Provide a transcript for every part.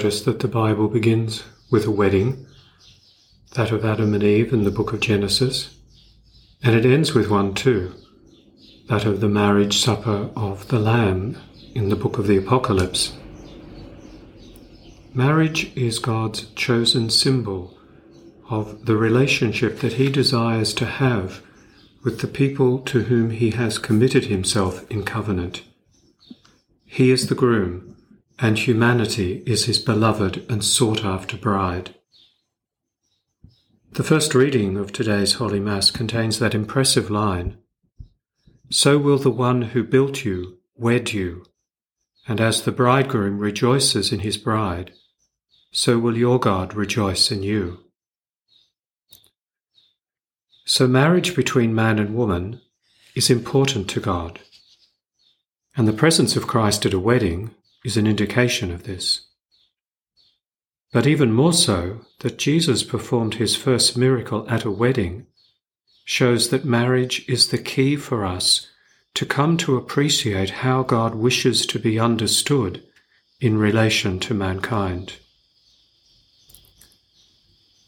Notice that the Bible begins with a wedding, that of Adam and Eve in the book of Genesis, and it ends with one too, that of the marriage supper of the Lamb in the book of the Apocalypse. Marriage is God's chosen symbol of the relationship that He desires to have with the people to whom He has committed Himself in covenant. He is the groom and humanity is his beloved and sought after bride. The first reading of today's Holy Mass contains that impressive line So will the one who built you wed you, and as the bridegroom rejoices in his bride, so will your God rejoice in you. So, marriage between man and woman is important to God, and the presence of Christ at a wedding is an indication of this. But even more so, that Jesus performed his first miracle at a wedding shows that marriage is the key for us to come to appreciate how God wishes to be understood in relation to mankind.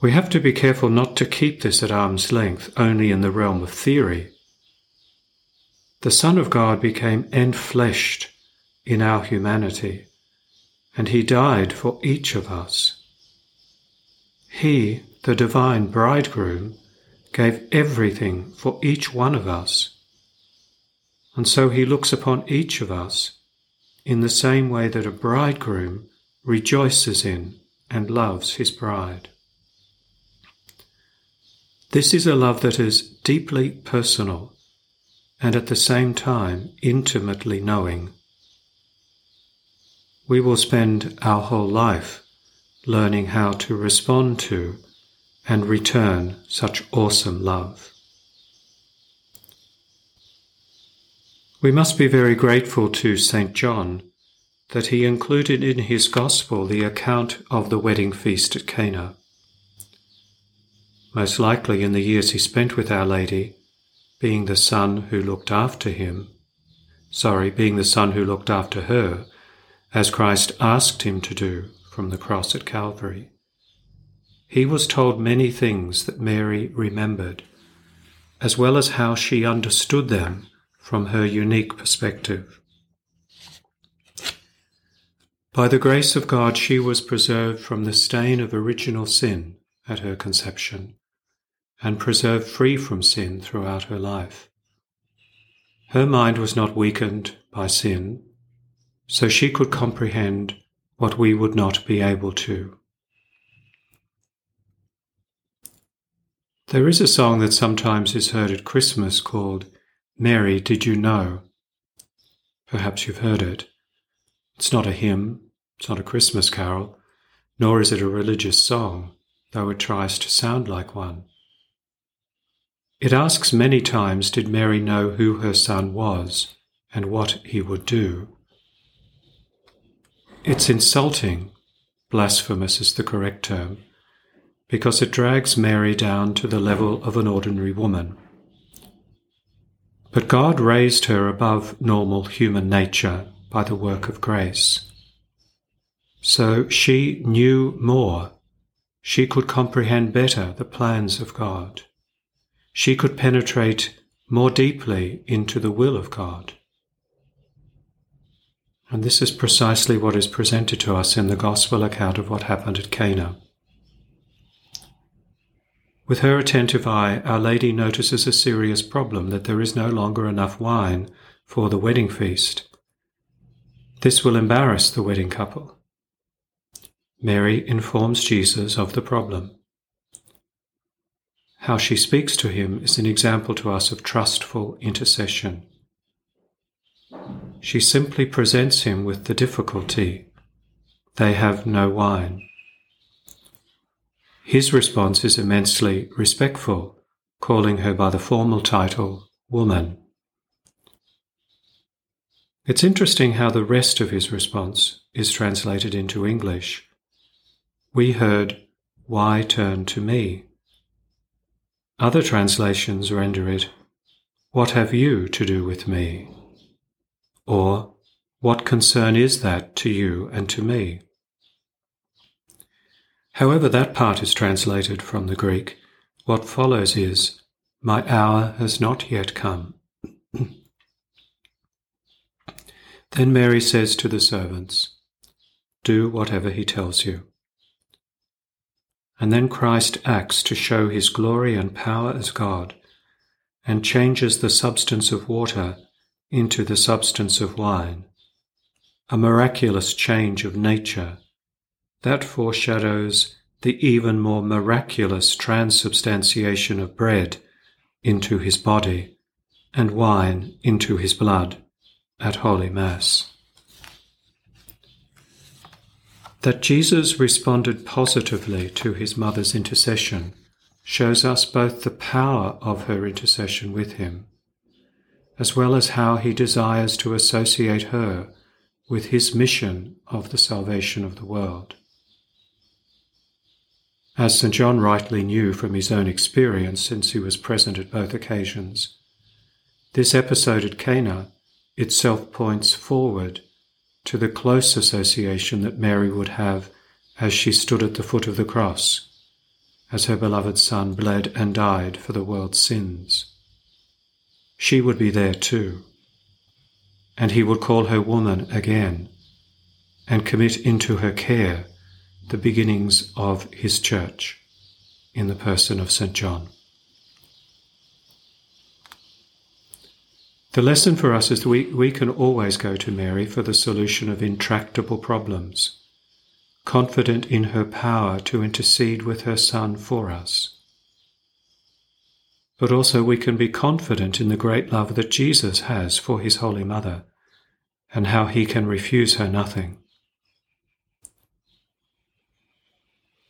We have to be careful not to keep this at arm's length only in the realm of theory. The Son of God became enfleshed in our humanity, and He died for each of us. He, the divine bridegroom, gave everything for each one of us. And so He looks upon each of us in the same way that a bridegroom rejoices in and loves his bride. This is a love that is deeply personal and at the same time intimately knowing we will spend our whole life learning how to respond to and return such awesome love. We must be very grateful to St. John that he included in his Gospel the account of the wedding feast at Cana. Most likely in the years he spent with Our Lady, being the son who looked after him, sorry, being the son who looked after her, as Christ asked him to do from the cross at Calvary. He was told many things that Mary remembered, as well as how she understood them from her unique perspective. By the grace of God, she was preserved from the stain of original sin at her conception and preserved free from sin throughout her life. Her mind was not weakened by sin so she could comprehend what we would not be able to. There is a song that sometimes is heard at Christmas called Mary, Did You Know? Perhaps you've heard it. It's not a hymn, it's not a Christmas carol, nor is it a religious song, though it tries to sound like one. It asks many times Did Mary know who her son was and what he would do? It's insulting, blasphemous is the correct term, because it drags Mary down to the level of an ordinary woman. But God raised her above normal human nature by the work of grace. So she knew more. She could comprehend better the plans of God. She could penetrate more deeply into the will of God. And this is precisely what is presented to us in the Gospel account of what happened at Cana. With her attentive eye, Our Lady notices a serious problem that there is no longer enough wine for the wedding feast. This will embarrass the wedding couple. Mary informs Jesus of the problem. How she speaks to him is an example to us of trustful intercession. She simply presents him with the difficulty. They have no wine. His response is immensely respectful, calling her by the formal title, woman. It's interesting how the rest of his response is translated into English. We heard, Why turn to me? Other translations render it, What have you to do with me? Or, what concern is that to you and to me? However, that part is translated from the Greek, what follows is, My hour has not yet come. then Mary says to the servants, Do whatever he tells you. And then Christ acts to show his glory and power as God, and changes the substance of water into the substance of wine, a miraculous change of nature that foreshadows the even more miraculous transubstantiation of bread into his body and wine into his blood at Holy Mass. That Jesus responded positively to his mother's intercession shows us both the power of her intercession with him, as well as how he desires to associate her with his mission of the salvation of the world. As St. John rightly knew from his own experience since he was present at both occasions, this episode at Cana itself points forward to the close association that Mary would have as she stood at the foot of the cross, as her beloved Son bled and died for the world's sins. She would be there too, and he would call her woman again and commit into her care the beginnings of his church in the person of St. John. The lesson for us is that we, we can always go to Mary for the solution of intractable problems, confident in her power to intercede with her Son for us. But also we can be confident in the great love that Jesus has for his Holy Mother and how he can refuse her nothing.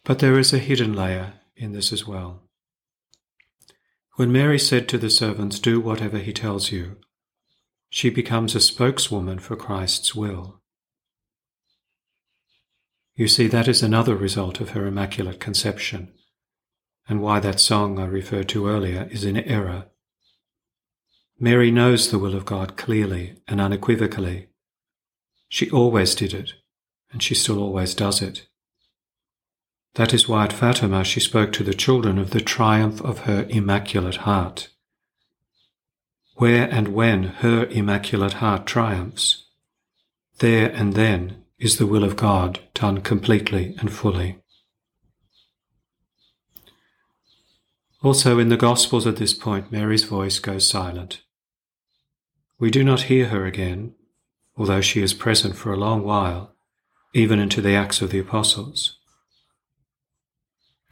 But there is a hidden layer in this as well. When Mary said to the servants, Do whatever he tells you, she becomes a spokeswoman for Christ's will. You see, that is another result of her Immaculate Conception, and why that song I referred to earlier is in error. Mary knows the will of God clearly and unequivocally. She always did it, and she still always does it. That is why at Fatima she spoke to the children of the triumph of her Immaculate Heart. Where and when her Immaculate Heart triumphs, there and then is the will of God done completely and fully. Also, in the Gospels at this point, Mary's voice goes silent. We do not hear her again, although she is present for a long while, even into the Acts of the Apostles.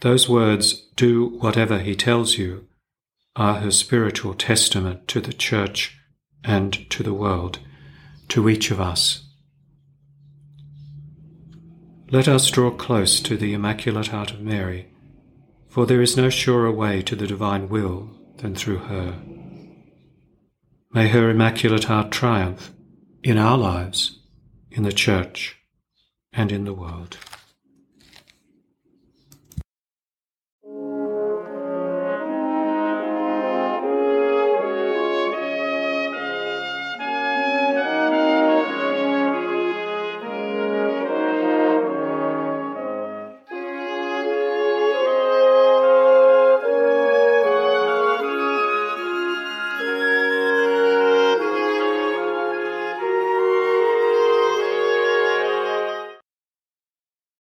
Those words, do whatever he tells you, are her spiritual testament to the church and to the world, to each of us. Let us draw close to the Immaculate Heart of Mary, for there is no surer way to the divine will than through her. May her Immaculate Heart triumph in our lives, in the Church, and in the world.